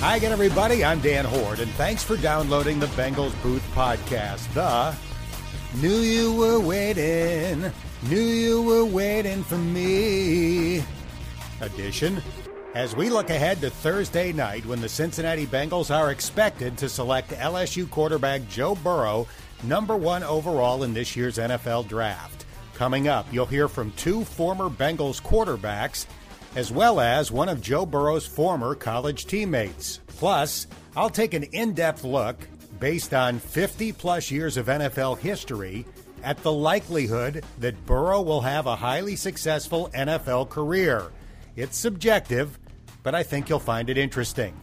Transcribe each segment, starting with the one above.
Hi again, everybody. I'm Dan Hoard, and thanks for downloading the Bengals Booth Podcast. The Knew You Were Waiting, Knew You Were Waiting for Me edition. As we look ahead to Thursday night when the Cincinnati Bengals are expected to select LSU quarterback Joe Burrow, number one overall in this year's NFL Draft. Coming up, you'll hear from two former Bengals quarterbacks as well as one of Joe Burrow's former college teammates. Plus, I'll take an in depth look, based on 50 plus years of NFL history, at the likelihood that Burrow will have a highly successful NFL career. It's subjective, but I think you'll find it interesting.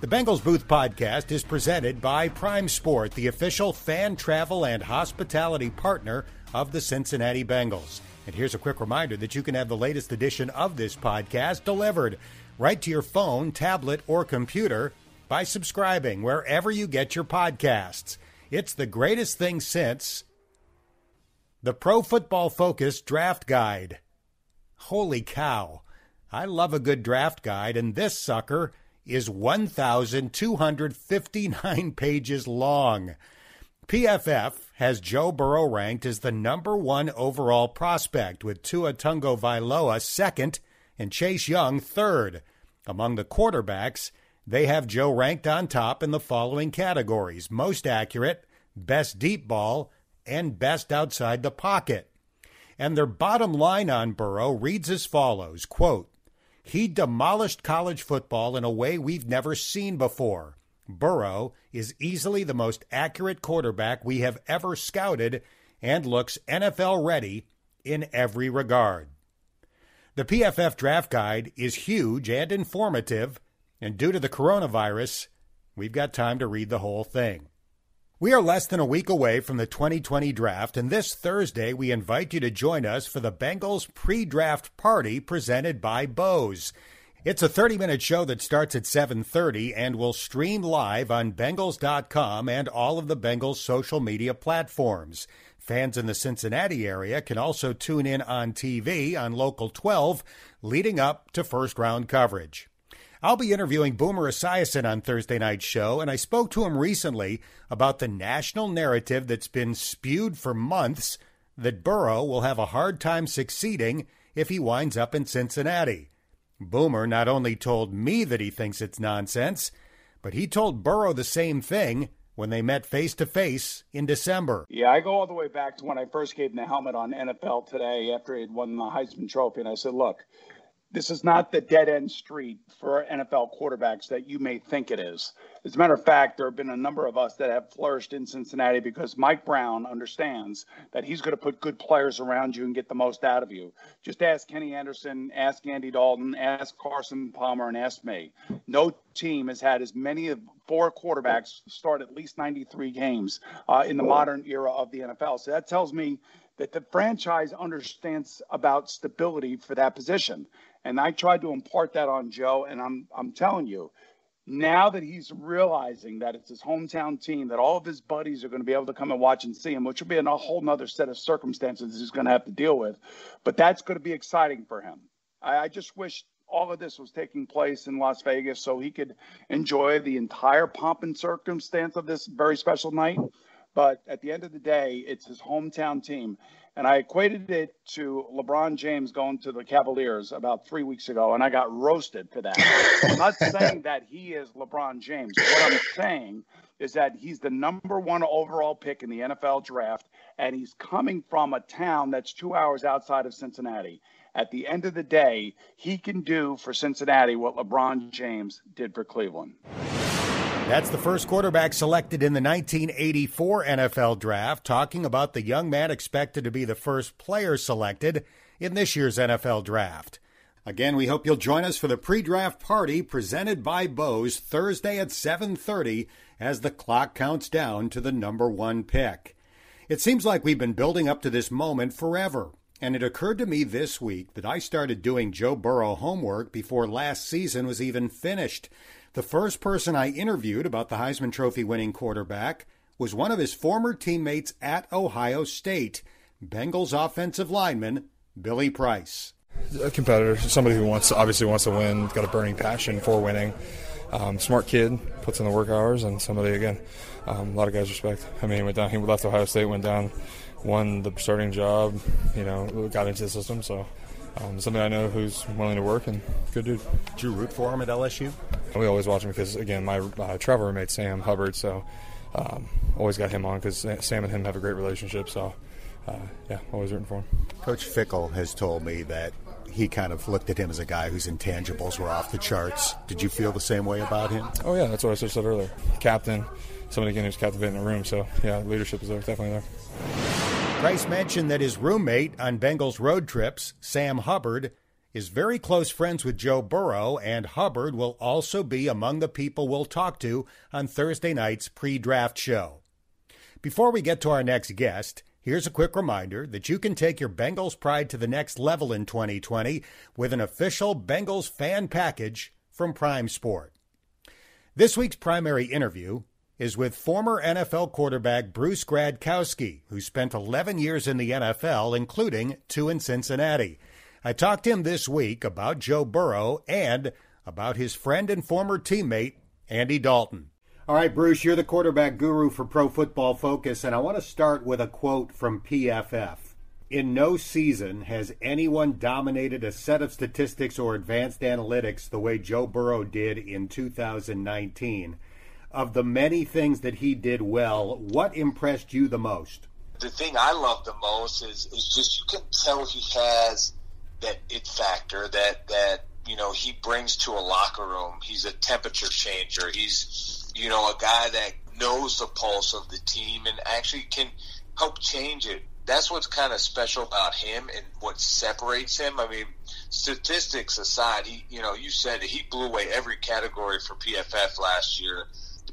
The Bengals Booth podcast is presented by Prime Sport, the official fan travel and hospitality partner of the Cincinnati Bengals. And here's a quick reminder that you can have the latest edition of this podcast delivered right to your phone, tablet, or computer by subscribing wherever you get your podcasts. It's the greatest thing since the Pro Football Focus Draft Guide. Holy cow! I love a good draft guide, and this sucker is 1,259 pages long. PFF has Joe Burrow ranked as the number one overall prospect, with Tua Tagovailoa second and Chase Young third. Among the quarterbacks, they have Joe ranked on top in the following categories most accurate, best deep ball, and best outside the pocket. And their bottom line on Burrow reads as follows quote, He demolished college football in a way we've never seen before. Burrow is easily the most accurate quarterback we have ever scouted and looks NFL ready in every regard. The PFF draft guide is huge and informative, and due to the coronavirus, we've got time to read the whole thing. We are less than a week away from the 2020 draft, and this Thursday we invite you to join us for the Bengals pre draft party presented by Bose. It's a 30-minute show that starts at 7:30 and will stream live on bengals.com and all of the Bengals social media platforms. Fans in the Cincinnati area can also tune in on TV on Local 12 leading up to first round coverage. I'll be interviewing Boomer Esiason on Thursday night's show, and I spoke to him recently about the national narrative that's been spewed for months that Burrow will have a hard time succeeding if he winds up in Cincinnati. Boomer not only told me that he thinks it's nonsense, but he told Burrow the same thing when they met face to face in December. Yeah, I go all the way back to when I first gave him the helmet on NFL today after he had won the Heisman Trophy. And I said, look, this is not the dead end street for NFL quarterbacks that you may think it is. As a matter of fact, there have been a number of us that have flourished in Cincinnati because Mike Brown understands that he's going to put good players around you and get the most out of you. Just ask Kenny Anderson, ask Andy Dalton, ask Carson Palmer, and ask me. No team has had as many of four quarterbacks start at least 93 games uh, in the modern era of the NFL. So that tells me that the franchise understands about stability for that position. And I tried to impart that on Joe, and I'm I'm telling you, now that he's realizing that it's his hometown team, that all of his buddies are going to be able to come and watch and see him, which will be a whole nother set of circumstances he's going to have to deal with. But that's going to be exciting for him. I, I just wish all of this was taking place in Las Vegas so he could enjoy the entire pomp and circumstance of this very special night. But at the end of the day, it's his hometown team. And I equated it to LeBron James going to the Cavaliers about three weeks ago, and I got roasted for that. I'm not saying that he is LeBron James. What I'm saying is that he's the number one overall pick in the NFL draft, and he's coming from a town that's two hours outside of Cincinnati. At the end of the day, he can do for Cincinnati what LeBron James did for Cleveland. That's the first quarterback selected in the 1984 NFL draft, talking about the young man expected to be the first player selected in this year's NFL draft. Again, we hope you'll join us for the pre-draft party presented by Bose Thursday at 7:30 as the clock counts down to the number 1 pick. It seems like we've been building up to this moment forever, and it occurred to me this week that I started doing Joe Burrow homework before last season was even finished. The first person I interviewed about the Heisman Trophy winning quarterback was one of his former teammates at Ohio State, Bengals offensive lineman Billy Price. A competitor, somebody who wants obviously wants to win, got a burning passion for winning. um, smart kid, puts in the work hours, and somebody again, um, a lot of guys respect. I mean, he went down. He left Ohio State, went down, won the starting job. You know, got into the system. So um, somebody I know who's willing to work and good dude. Did you root for him at LSU? We always watch him because again, my uh, travel roommate Sam Hubbard, so um, always got him on because Sam and him have a great relationship. So uh, yeah, always rooting for him. Coach Fickell has told me that he kind of looked at him as a guy whose intangibles were off the charts. Did you feel the same way about him? Oh yeah, that's what I said earlier. Captain, somebody again who's captivating the room. So yeah, leadership is there, definitely there. Price mentioned that his roommate on Bengals road trips, Sam Hubbard, is very close friends with Joe Burrow, and Hubbard will also be among the people we'll talk to on Thursday night's pre draft show. Before we get to our next guest, here's a quick reminder that you can take your Bengals pride to the next level in 2020 with an official Bengals fan package from Prime Sport. This week's primary interview is with former NFL quarterback Bruce Gradkowski, who spent 11 years in the NFL, including two in Cincinnati. I talked to him this week about Joe Burrow and about his friend and former teammate, Andy Dalton. All right, Bruce, you're the quarterback guru for Pro Football Focus, and I want to start with a quote from PFF. In no season has anyone dominated a set of statistics or advanced analytics the way Joe Burrow did in 2019 of the many things that he did well, what impressed you the most? The thing I love the most is is just you can tell he has that it factor that that you know he brings to a locker room. He's a temperature changer. He's you know a guy that knows the pulse of the team and actually can help change it. That's what's kind of special about him and what separates him. I mean, statistics aside, he you know you said he blew away every category for PFF last year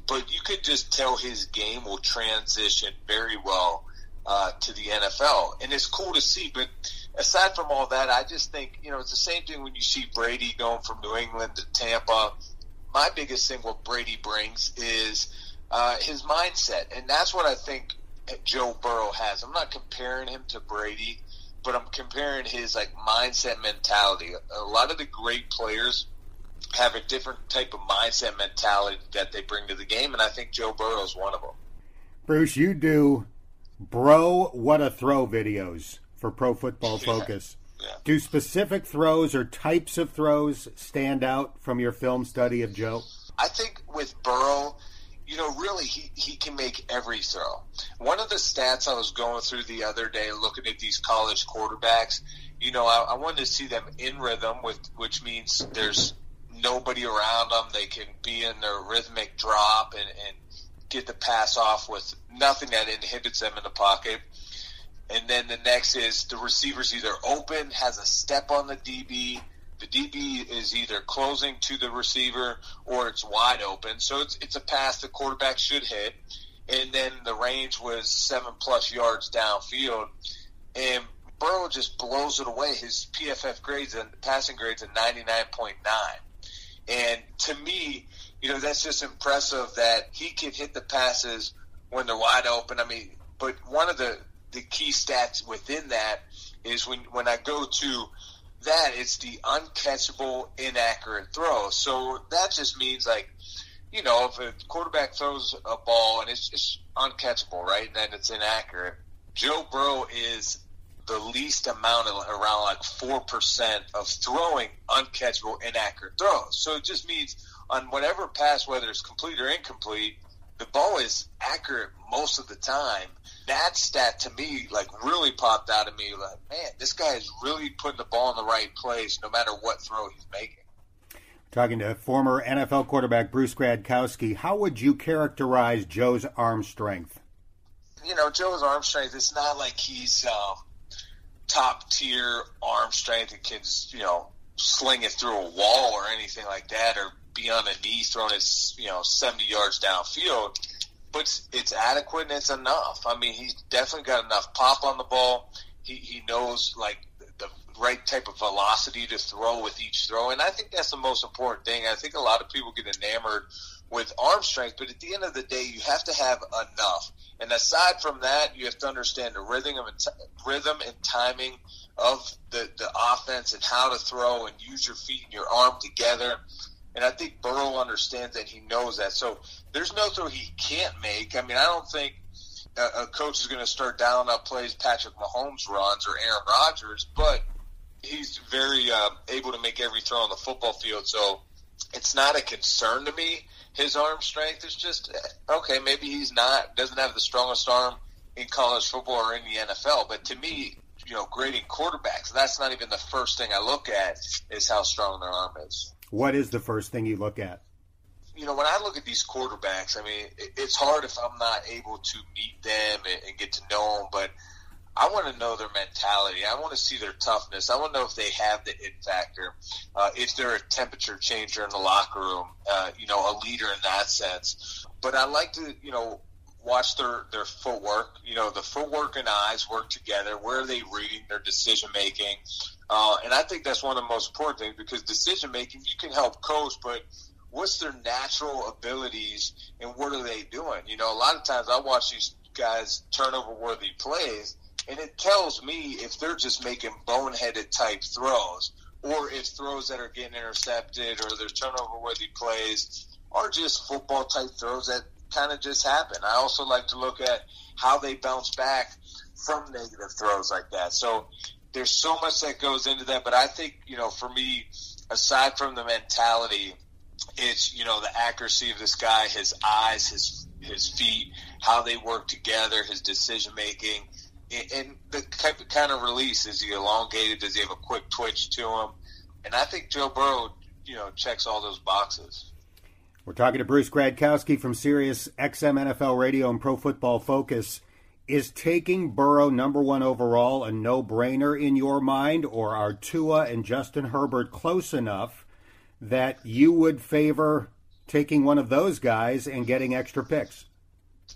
but you could just tell his game will transition very well uh, to the NFL, and it's cool to see. But aside from all that, I just think you know it's the same thing when you see Brady going from New England to Tampa. My biggest thing what Brady brings is uh, his mindset, and that's what I think Joe Burrow has. I'm not comparing him to Brady, but I'm comparing his like mindset mentality. A lot of the great players have a different type of mindset mentality that they bring to the game, and I think Joe Burrow is one of them. Bruce, you do bro what a throw videos for Pro Football Focus. Yeah. Do specific throws or types of throws stand out from your film study of Joe? I think with Burrow, you know, really he, he can make every throw. One of the stats I was going through the other day looking at these college quarterbacks, you know, I, I wanted to see them in rhythm with which means there's nobody around them. They can be in their rhythmic drop and, and get the pass off with nothing that inhibits them in the pocket. And then the next is the receiver's either open, has a step on the DB. The DB is either closing to the receiver or it's wide open. So it's, it's a pass the quarterback should hit. And then the range was seven plus yards downfield. And Burrow just blows it away. His PFF grades and passing grades at 99.9. And to me, you know, that's just impressive that he can hit the passes when they're wide open. I mean, but one of the, the key stats within that is when, when I go to that, it's the uncatchable, inaccurate throw. So that just means like, you know, if a quarterback throws a ball and it's just uncatchable, right, and then it's inaccurate, Joe Burrow is the least amount of around like four percent of throwing uncatchable inaccurate throws. So it just means on whatever pass, whether it's complete or incomplete, the ball is accurate most of the time. That stat to me like really popped out of me. Like, man, this guy is really putting the ball in the right place, no matter what throw he's making. Talking to former NFL quarterback Bruce Gradkowski, how would you characterize Joe's arm strength? You know, Joe's arm strength. It's not like he's um, top tier arm strength and can, you know, sling it through a wall or anything like that, or be on a knee throwing it, you know, 70 yards downfield. But it's, it's adequate and it's enough. I mean, he's definitely got enough pop on the ball. He, he knows, like, the right type of velocity to throw with each throw. And I think that's the most important thing. I think a lot of people get enamored with arm strength, but at the end of the day, you have to have enough. And aside from that, you have to understand the rhythm and t- rhythm and timing of the, the offense and how to throw and use your feet and your arm together. And I think Burrow understands that. He knows that. So there's no throw he can't make. I mean, I don't think a, a coach is going to start dialing up plays Patrick Mahomes runs or Aaron Rodgers, but he's very uh, able to make every throw on the football field. So it's not a concern to me. His arm strength is just okay. Maybe he's not doesn't have the strongest arm in college football or in the NFL, but to me, you know, grading quarterbacks, that's not even the first thing I look at is how strong their arm is. What is the first thing you look at? You know, when I look at these quarterbacks, I mean, it's hard if I'm not able to meet them and, get to know them, but I want to know their mentality. I want to see their toughness. I want to know if they have the it factor, uh, if they're a temperature changer in the locker room, uh, you know, a leader in that sense. But I like to, you know, watch their their footwork. You know, the footwork and eyes work together. Where are they reading their decision making? Uh, and I think that's one of the most important things because decision making you can help coach, but what's their natural abilities and what are they doing? You know, a lot of times I watch these guys turnover worthy plays, and it tells me if they're just making boneheaded type throws or if throws that are getting intercepted or their turnover worthy plays are just football type throws that kind of just happen. I also like to look at how they bounce back from negative throws like that. So there's so much that goes into that, but I think, you know, for me, aside from the mentality, it's, you know, the accuracy of this guy, his eyes, his his feet, how they work together, his decision making, and the type of kind of release. Is he elongated? Does he have a quick twitch to him? And I think Joe Burrow, you know, checks all those boxes. We're talking to Bruce Gradkowski from Sirius XM NFL Radio and Pro Football Focus. Is taking Burrow number one overall a no brainer in your mind, or are Tua and Justin Herbert close enough that you would favor taking one of those guys and getting extra picks?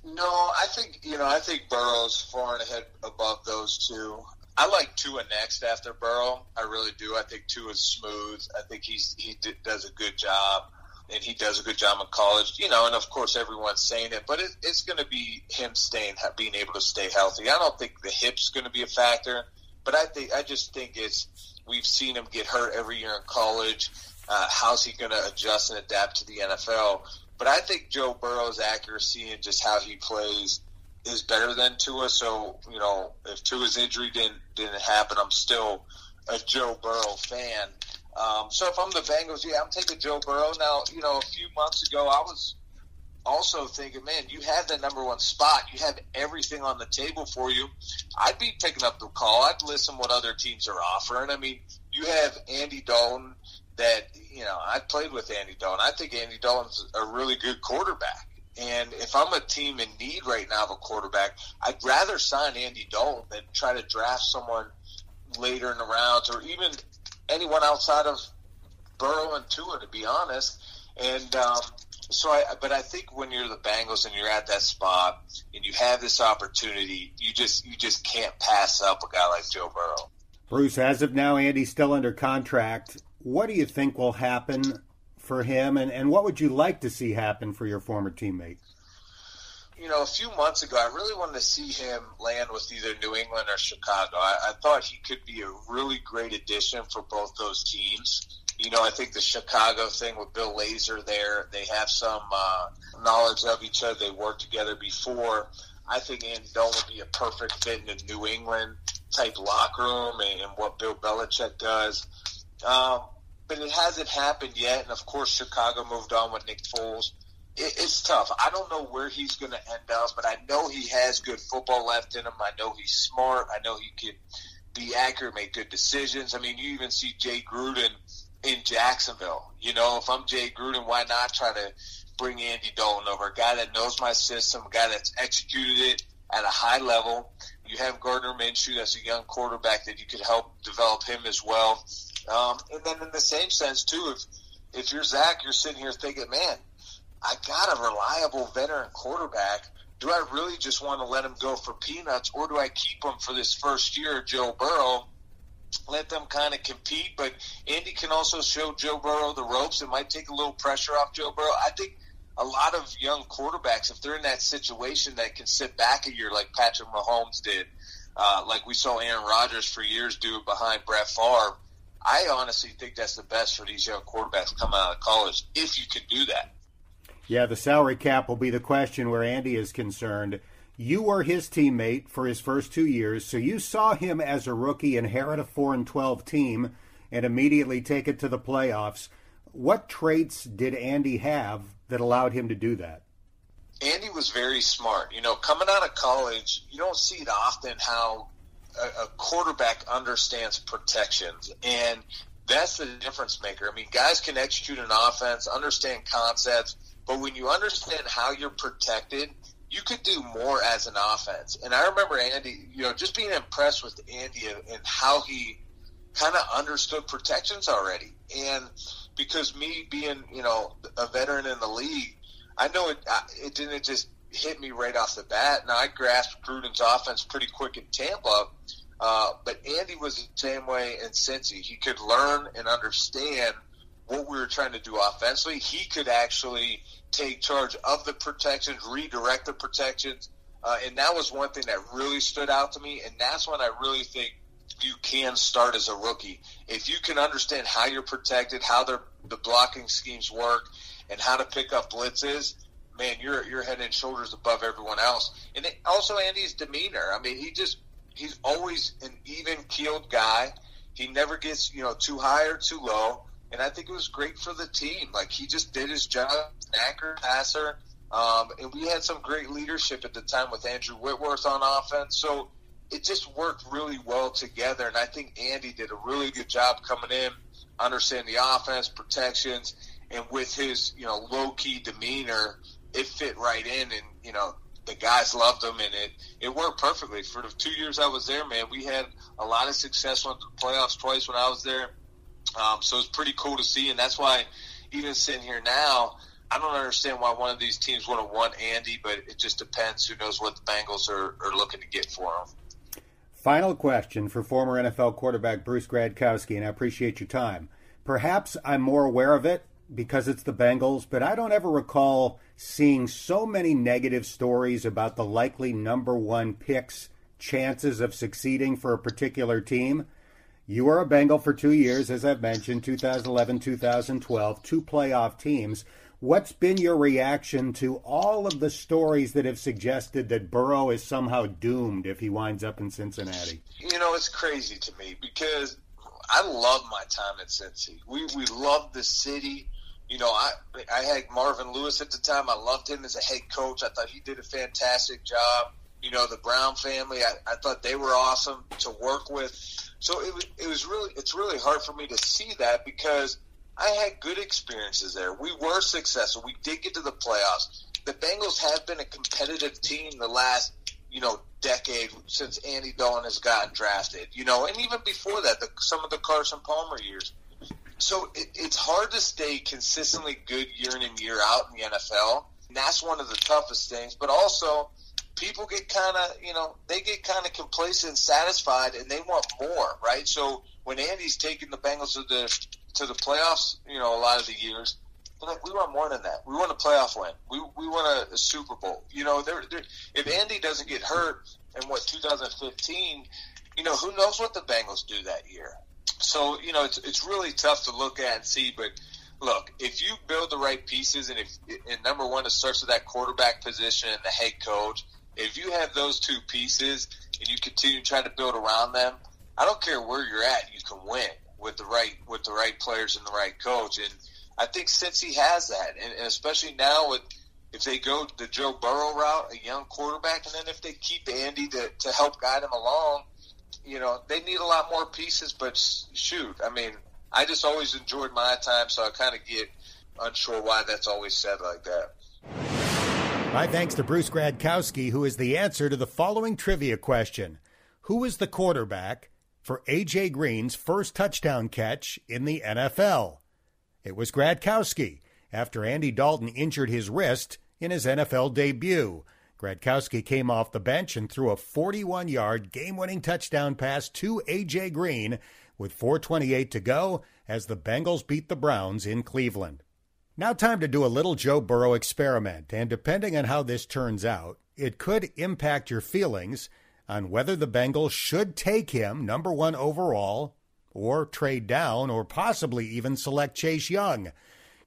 No, I think you know. I think Burrow's far and ahead above those two. I like Tua next after Burrow. I really do. I think Tua is smooth. I think he's he does a good job and he does a good job in college. You know, and of course everyone's saying it, but it, it's going to be him staying, being able to stay healthy. I don't think the hip's going to be a factor, but I think I just think it's we've seen him get hurt every year in college. Uh, how's he going to adjust and adapt to the NFL? But I think Joe Burrow's accuracy and just how he plays is better than Tua. So you know, if Tua's injury didn't didn't happen, I'm still a Joe Burrow fan. Um, so if I'm the Bengals, yeah, I'm taking Joe Burrow. Now, you know, a few months ago, I was also thinking, man, you have the number one spot. You have everything on the table for you. I'd be picking up the call. I'd listen what other teams are offering. I mean, you have Andy Dalton that, you know, I played with Andy Dalton. I think Andy Dalton's a really good quarterback. And if I'm a team in need right now of a quarterback, I'd rather sign Andy Dalton than try to draft someone later in the rounds or even anyone outside of Burrow and Tua, to be honest. And um, so, I, but I think when you're the Bengals and you're at that spot and you have this opportunity, you just you just can't pass up a guy like Joe Burrow. Bruce, as of now, Andy's still under contract. What do you think will happen for him, and, and what would you like to see happen for your former teammate? you know, a few months ago, I really wanted to see him land with either New England or Chicago. I, I thought he could be a really great addition for both those teams. You know, I think the Chicago thing with Bill Lazor there, they have some uh, knowledge of each other. They worked together before. I think Andy Dalton would be a perfect fit in the New England type locker room and, and what Bill Belichick does. Um, but it hasn't happened yet. And of course, Chicago moved on with Nick Foles it, it's tough. I don't know where he's going to end up, but I know he has good football left in him. I know he's smart. I know he can be accurate, make good decisions. I mean, you even see Jay Gruden in Jacksonville. You know, if I'm Jay Gruden, why not try to bring Andy Dalton over? A guy that knows my system, a guy that's executed it at a high level. You have Gardner Minshew, that's a young quarterback that you could help develop him as well. Um, and then in the same sense too, if if you're Zac, you're sitting here thinking, man, I got a reliable veteran quarterback. Do I really just want to let him go for peanuts, or do I keep him for this first year, Joe Burrow? Let them kind of compete, but Andy can also show Joe Burrow the ropes. It might take a little pressure off Joe Burrow. I think a lot of young quarterbacks, if they're in that situation, that can sit back a year like Patrick Mahomes did, uh, like we saw Aaron Rodgers for years do behind Brett Favre I honestly think that's the best for these young quarterbacks coming out of college if you can do that. Yeah, the salary cap will be the question where Andy is concerned. You were his teammate for his first two years, so you saw him as a rookie inherit a 4 and 12 team and immediately take it to the playoffs. What traits did Andy have that allowed him to do that? Andy was very smart. You know, coming out of college, you don't see it often how a, a quarterback understands protections. And that's the difference maker. I mean, guys can execute an offense, understand concepts, but when you understand how you're protected, you could do more as an offense. And I remember Andy, you know, just being impressed with Andy and how he kind of understood protections already. And because me being, you know, a veteran in the league, I know it, it didn't just hit me right off the bat. and I grasped Gruden's offense pretty quick in Tampa, uh, but Andy was the same way in Cincy. He could learn and understand what we were trying to do offensively. He could actually take charge of the protections, redirect the protections, uh, and that was one thing that really stood out to me. And that's when I really think you can start as a rookie if you can understand how you're protected, how the blocking schemes work, and how to pick up blitzes man, you're you're head and shoulders above everyone else. And it, also Andy's demeanor. I mean, he just he's always an even keeled guy. He never gets you know too high or too low. And I think it was great for the team. Like he just did his job, accurate passer. Um, and we had some great leadership at the time with Andrew Whitworth on offense. So it just worked really well together. And I think Andy did a really good job coming in, understanding the offense, protections, and with his, you know, low key demeanor, it fit right in, and you know the guys loved him, and it it worked perfectly. For the two years I was there, man, we had a lot of success. Went to the playoffs twice when I was there, um, so it's pretty cool to see, and that's why even sitting here now. I don't understand why one of these teams would have won Andy, but it just depends. Who knows what the Bengals are, are looking to get for him. Final question for former NFL quarterback Bruce Gradkowski, and I appreciate your time. Perhaps I'm more aware of it because it's the Bengals, but I don't ever recall seeing so many negative stories about the likely number one pick's chances of succeeding for a particular team. You were a Bengal for two years, as I've mentioned, 2011, 2012, two playoff teams. What's been your reaction to all of the stories that have suggested that Burrow is somehow doomed if he winds up in Cincinnati? You know, it's crazy to me because I love my time at Cincy. We we love the city you know, I I had Marvin Lewis at the time. I loved him as a head coach. I thought he did a fantastic job. You know, the Brown family. I, I thought they were awesome to work with. So it was it was really it's really hard for me to see that because I had good experiences there. We were successful. We did get to the playoffs. The Bengals have been a competitive team the last you know decade since Andy Dalton has gotten drafted. You know, and even before that, the, some of the Carson Palmer years so it, it's hard to stay consistently good year in and year out in the NFL. And that's one of the toughest things. But also, people get kind of, you know, they get kind of complacent and satisfied, and they want more, right? So when Andy's taking the Bengals to the to the playoffs, you know, a lot of the years, like, we want more than that. We want a playoff win. We we want a, a Super Bowl. You know, they're, they're, if Andy doesn't get hurt in what 2015, you know, who knows what the Bengals do that year? So you know, it's it's really tough to look at and see. But look, if you build the right pieces, and if and number one, it starts with that quarterback position and the head coach. If you have those two pieces and you continue trying to build around them, I don't care where you're at, you can win with the right with the right players and the right coach. And I think Cincy has that, and, and especially now with if they go the Joe Burrow route, a young quarterback, and then if they keep Andy to, to help guide him along, you know, they need a lot more pieces, but shoot, I mean, I just always enjoyed my time, so I kind of get unsure why that's always said like that. My thanks to Bruce Gradkowski, who is the answer to the following trivia question Who was the quarterback for A.J. Green's first touchdown catch in the NFL? It was Gradkowski after Andy Dalton injured his wrist in his NFL debut. Gradkowski came off the bench and threw a 41 yard game winning touchdown pass to A.J. Green with 4.28 to go as the Bengals beat the Browns in Cleveland. Now, time to do a little Joe Burrow experiment, and depending on how this turns out, it could impact your feelings on whether the Bengals should take him number one overall or trade down, or possibly even select Chase Young.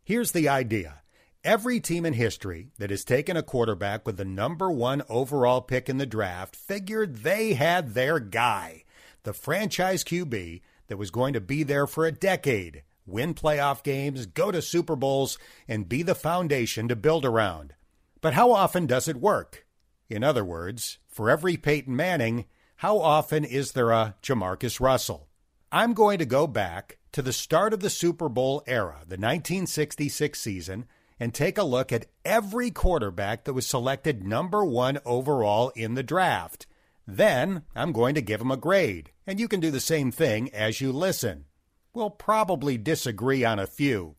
Here's the idea. Every team in history that has taken a quarterback with the number one overall pick in the draft figured they had their guy, the franchise QB that was going to be there for a decade, win playoff games, go to Super Bowls, and be the foundation to build around. But how often does it work? In other words, for every Peyton Manning, how often is there a Jamarcus Russell? I'm going to go back to the start of the Super Bowl era, the 1966 season, and take a look at every quarterback that was selected number one overall in the draft. Then I'm going to give them a grade, and you can do the same thing as you listen. We'll probably disagree on a few.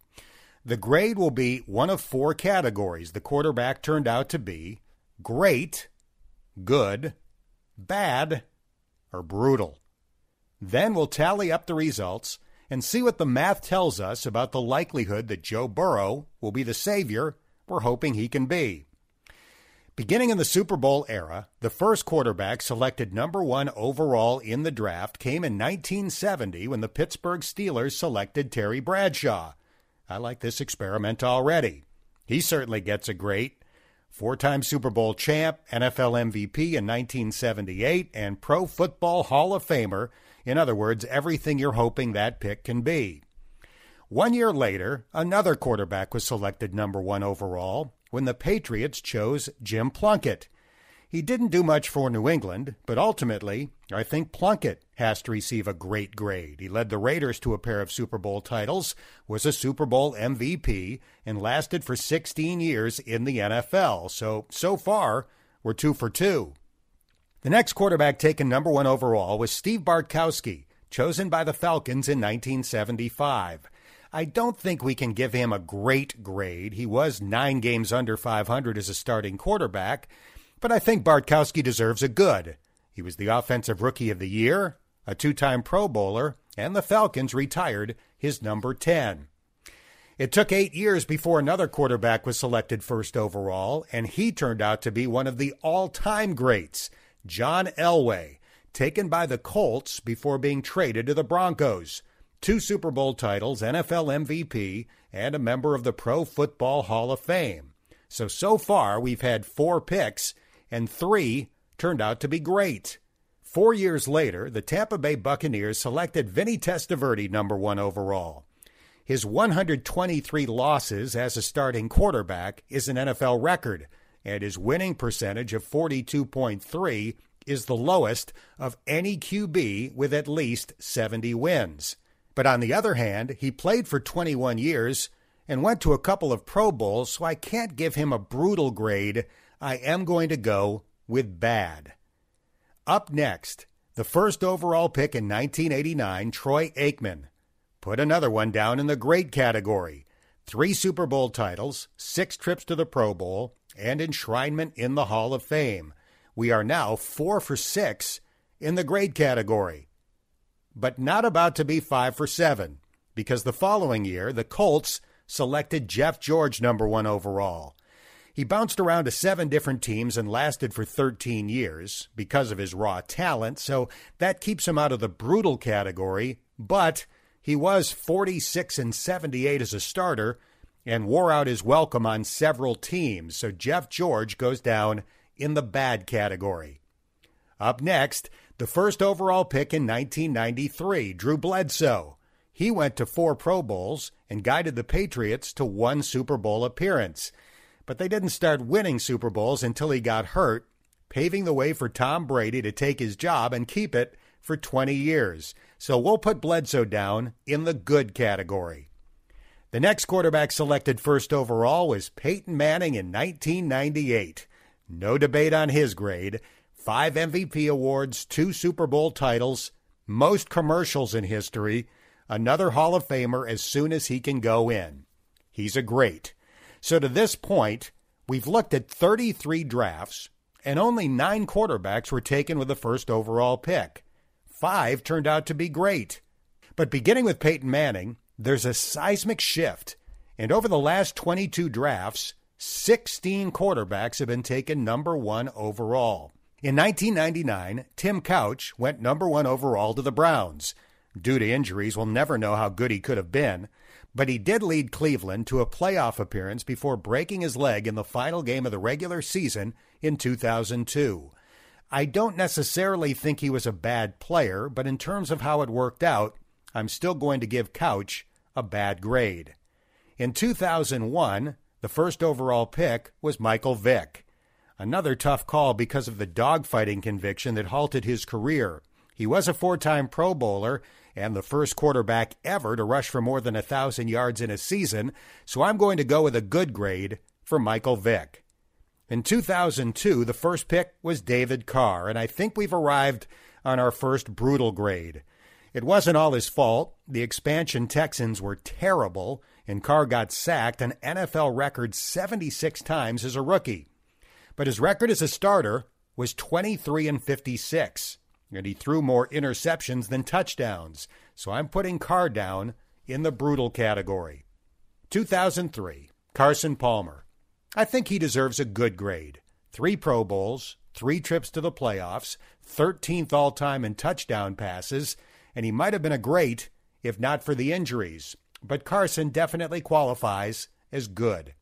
The grade will be one of four categories the quarterback turned out to be great, good, bad, or brutal. Then we'll tally up the results and see what the math tells us about the likelihood that Joe Burrow will be the savior we're hoping he can be. Beginning in the Super Bowl era, the first quarterback selected number one overall in the draft came in 1970 when the Pittsburgh Steelers selected Terry Bradshaw. I like this experiment already. He certainly gets a great four time Super Bowl champ, NFL MVP in 1978, and Pro Football Hall of Famer. In other words, everything you're hoping that pick can be. One year later, another quarterback was selected number one overall, when the Patriots chose Jim Plunkett. He didn't do much for New England, but ultimately, I think Plunkett has to receive a great grade. He led the Raiders to a pair of Super Bowl titles, was a Super Bowl MVP, and lasted for 16 years in the NFL. So, so far, we're two for two. The next quarterback taken number one overall was Steve Bartkowski, chosen by the Falcons in 1975. I don't think we can give him a great grade. He was nine games under 500 as a starting quarterback, but I think Bartkowski deserves a good. He was the Offensive Rookie of the Year, a two time Pro Bowler, and the Falcons retired his number 10. It took eight years before another quarterback was selected first overall, and he turned out to be one of the all time greats, John Elway, taken by the Colts before being traded to the Broncos two Super Bowl titles, NFL MVP, and a member of the Pro Football Hall of Fame. So, so far, we've had four picks, and three turned out to be great. Four years later, the Tampa Bay Buccaneers selected Vinny Testaverde number one overall. His 123 losses as a starting quarterback is an NFL record, and his winning percentage of 42.3 is the lowest of any QB with at least 70 wins. But on the other hand, he played for 21 years and went to a couple of Pro Bowls, so I can't give him a brutal grade. I am going to go with bad. Up next, the first overall pick in 1989, Troy Aikman. Put another one down in the great category. Three Super Bowl titles, six trips to the Pro Bowl, and enshrinement in the Hall of Fame. We are now four for six in the grade category but not about to be five for seven, because the following year, the Colts selected Jeff George number one overall. He bounced around to seven different teams and lasted for 13 years because of his raw talent, so that keeps him out of the brutal category, but he was 46 and 78 as a starter and wore out his welcome on several teams, so Jeff George goes down in the bad category. Up next, the first overall pick in 1993, Drew Bledsoe. He went to four Pro Bowls and guided the Patriots to one Super Bowl appearance. But they didn't start winning Super Bowls until he got hurt, paving the way for Tom Brady to take his job and keep it for 20 years. So we'll put Bledsoe down in the good category. The next quarterback selected first overall was Peyton Manning in 1998. No debate on his grade five MVP awards, two Super Bowl titles, most commercials in history, another Hall of Famer as soon as he can go in. He's a great. So to this point, we've looked at 33 drafts, and only nine quarterbacks were taken with the first overall pick. Five turned out to be great. But beginning with Peyton Manning, there's a seismic shift. And over the last 22 drafts, 16 quarterbacks have been taken number one overall. In 1999, Tim Couch went number one overall to the Browns. Due to injuries, we'll never know how good he could have been, but he did lead Cleveland to a playoff appearance before breaking his leg in the final game of the regular season in 2002. I don't necessarily think he was a bad player, but in terms of how it worked out, I'm still going to give Couch a bad grade. In 2001, the first overall pick was Michael Vick. Another tough call because of the dogfighting conviction that halted his career. He was a four time Pro Bowler and the first quarterback ever to rush for more than a 1,000 yards in a season, so I'm going to go with a good grade for Michael Vick. In 2002, the first pick was David Carr, and I think we've arrived on our first brutal grade. It wasn't all his fault. The expansion Texans were terrible, and Carr got sacked an NFL record 76 times as a rookie. But his record as a starter was 23 and 56, and he threw more interceptions than touchdowns. So I'm putting Carr down in the brutal category. 2003, Carson Palmer. I think he deserves a good grade. Three Pro Bowls, three trips to the playoffs, 13th all time in touchdown passes, and he might have been a great if not for the injuries. But Carson definitely qualifies as good.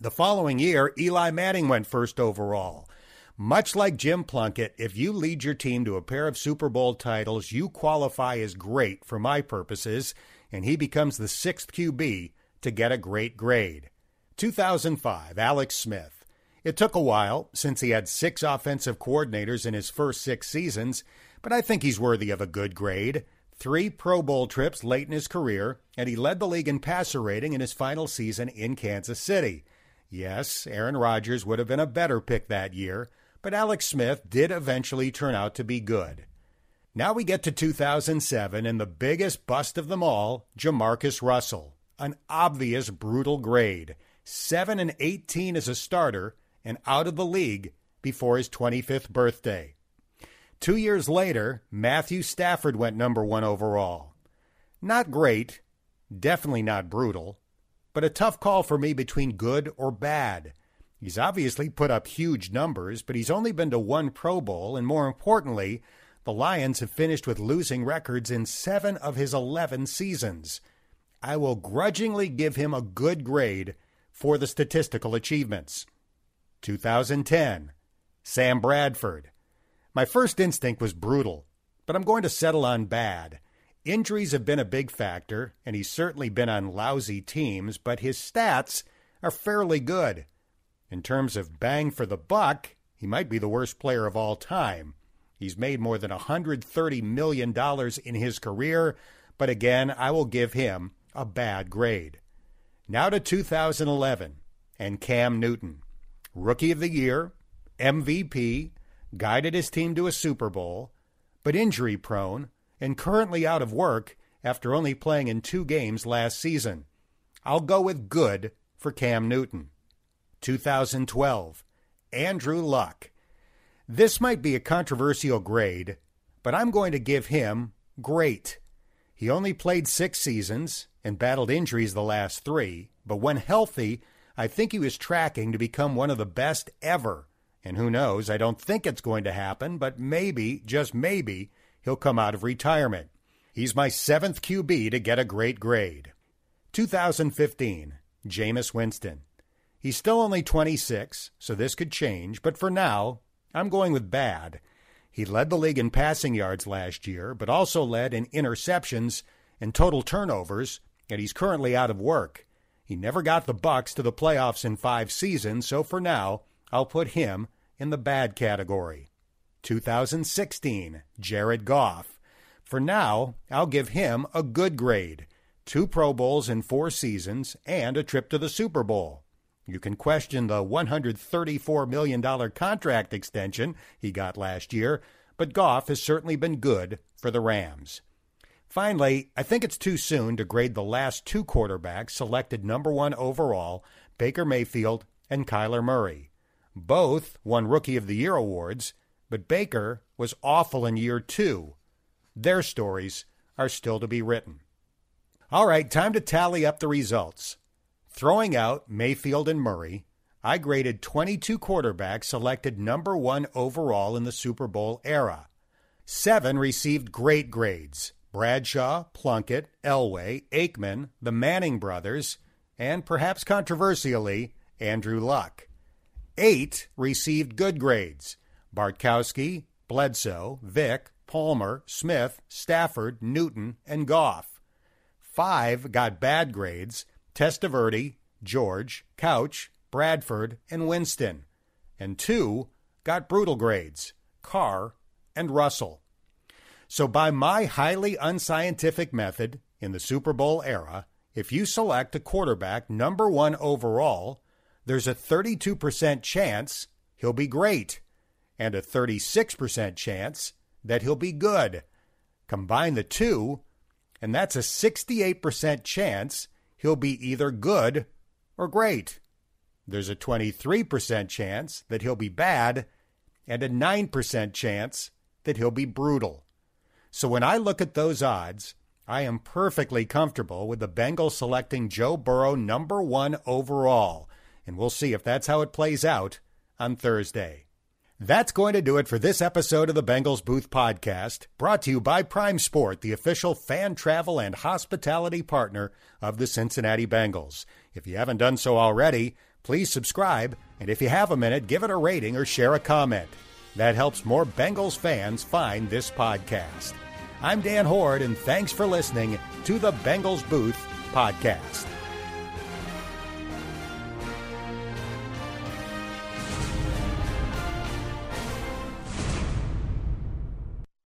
The following year, Eli Manning went first overall. Much like Jim Plunkett, if you lead your team to a pair of Super Bowl titles, you qualify as great for my purposes, and he becomes the sixth QB to get a great grade. 2005, Alex Smith. It took a while since he had six offensive coordinators in his first six seasons, but I think he's worthy of a good grade. Three Pro Bowl trips late in his career, and he led the league in passer rating in his final season in Kansas City. Yes, Aaron Rodgers would have been a better pick that year, but Alex Smith did eventually turn out to be good. Now we get to 2007 and the biggest bust of them all, Jamarcus Russell. An obvious brutal grade. 7 and 18 as a starter, and out of the league before his 25th birthday. Two years later, Matthew Stafford went number one overall. Not great, definitely not brutal, but a tough call for me between good or bad. He's obviously put up huge numbers, but he's only been to one Pro Bowl, and more importantly, the Lions have finished with losing records in seven of his 11 seasons. I will grudgingly give him a good grade for the statistical achievements. 2010, Sam Bradford. My first instinct was brutal, but I'm going to settle on bad. Injuries have been a big factor, and he's certainly been on lousy teams, but his stats are fairly good. In terms of bang for the buck, he might be the worst player of all time. He's made more than $130 million in his career, but again, I will give him a bad grade. Now to 2011 and Cam Newton. Rookie of the Year, MVP, guided his team to a Super Bowl, but injury prone and currently out of work after only playing in two games last season. I'll go with good for Cam Newton. 2012, Andrew Luck. This might be a controversial grade, but I'm going to give him great. He only played six seasons and battled injuries the last three, but when healthy, I think he was tracking to become one of the best ever. And who knows, I don't think it's going to happen, but maybe, just maybe, he'll come out of retirement. He's my seventh QB to get a great grade. 2015, Jameis Winston. He's still only 26, so this could change, but for now, I'm going with bad. He led the league in passing yards last year, but also led in interceptions and total turnovers, and he's currently out of work. He never got the Bucs to the playoffs in 5 seasons, so for now, I'll put him in the bad category. 2016, Jared Goff. For now, I'll give him a good grade. Two Pro Bowls in 4 seasons and a trip to the Super Bowl. You can question the $134 million contract extension he got last year, but Goff has certainly been good for the Rams. Finally, I think it's too soon to grade the last two quarterbacks selected number one overall, Baker Mayfield and Kyler Murray. Both won Rookie of the Year awards, but Baker was awful in year two. Their stories are still to be written. All right, time to tally up the results. Throwing out Mayfield and Murray, I graded 22 quarterbacks selected number one overall in the Super Bowl era. Seven received great grades Bradshaw, Plunkett, Elway, Aikman, the Manning brothers, and perhaps controversially, Andrew Luck. Eight received good grades Bartkowski, Bledsoe, Vick, Palmer, Smith, Stafford, Newton, and Goff. Five got bad grades Testaverde, George, Couch, Bradford, and Winston. And two got brutal grades Carr and Russell. So, by my highly unscientific method in the Super Bowl era, if you select a quarterback number one overall, there's a 32% chance he'll be great and a 36% chance that he'll be good. Combine the two, and that's a 68% chance he'll be either good or great. There's a 23% chance that he'll be bad and a 9% chance that he'll be brutal. So when I look at those odds, I am perfectly comfortable with the Bengals selecting Joe Burrow number one overall, and we'll see if that's how it plays out on Thursday. That's going to do it for this episode of the Bengals Booth Podcast, brought to you by Prime Sport, the official fan travel and hospitality partner of the Cincinnati Bengals. If you haven't done so already, please subscribe, and if you have a minute, give it a rating or share a comment. That helps more Bengals fans find this podcast. I'm Dan Hoard, and thanks for listening to the Bengals Booth Podcast.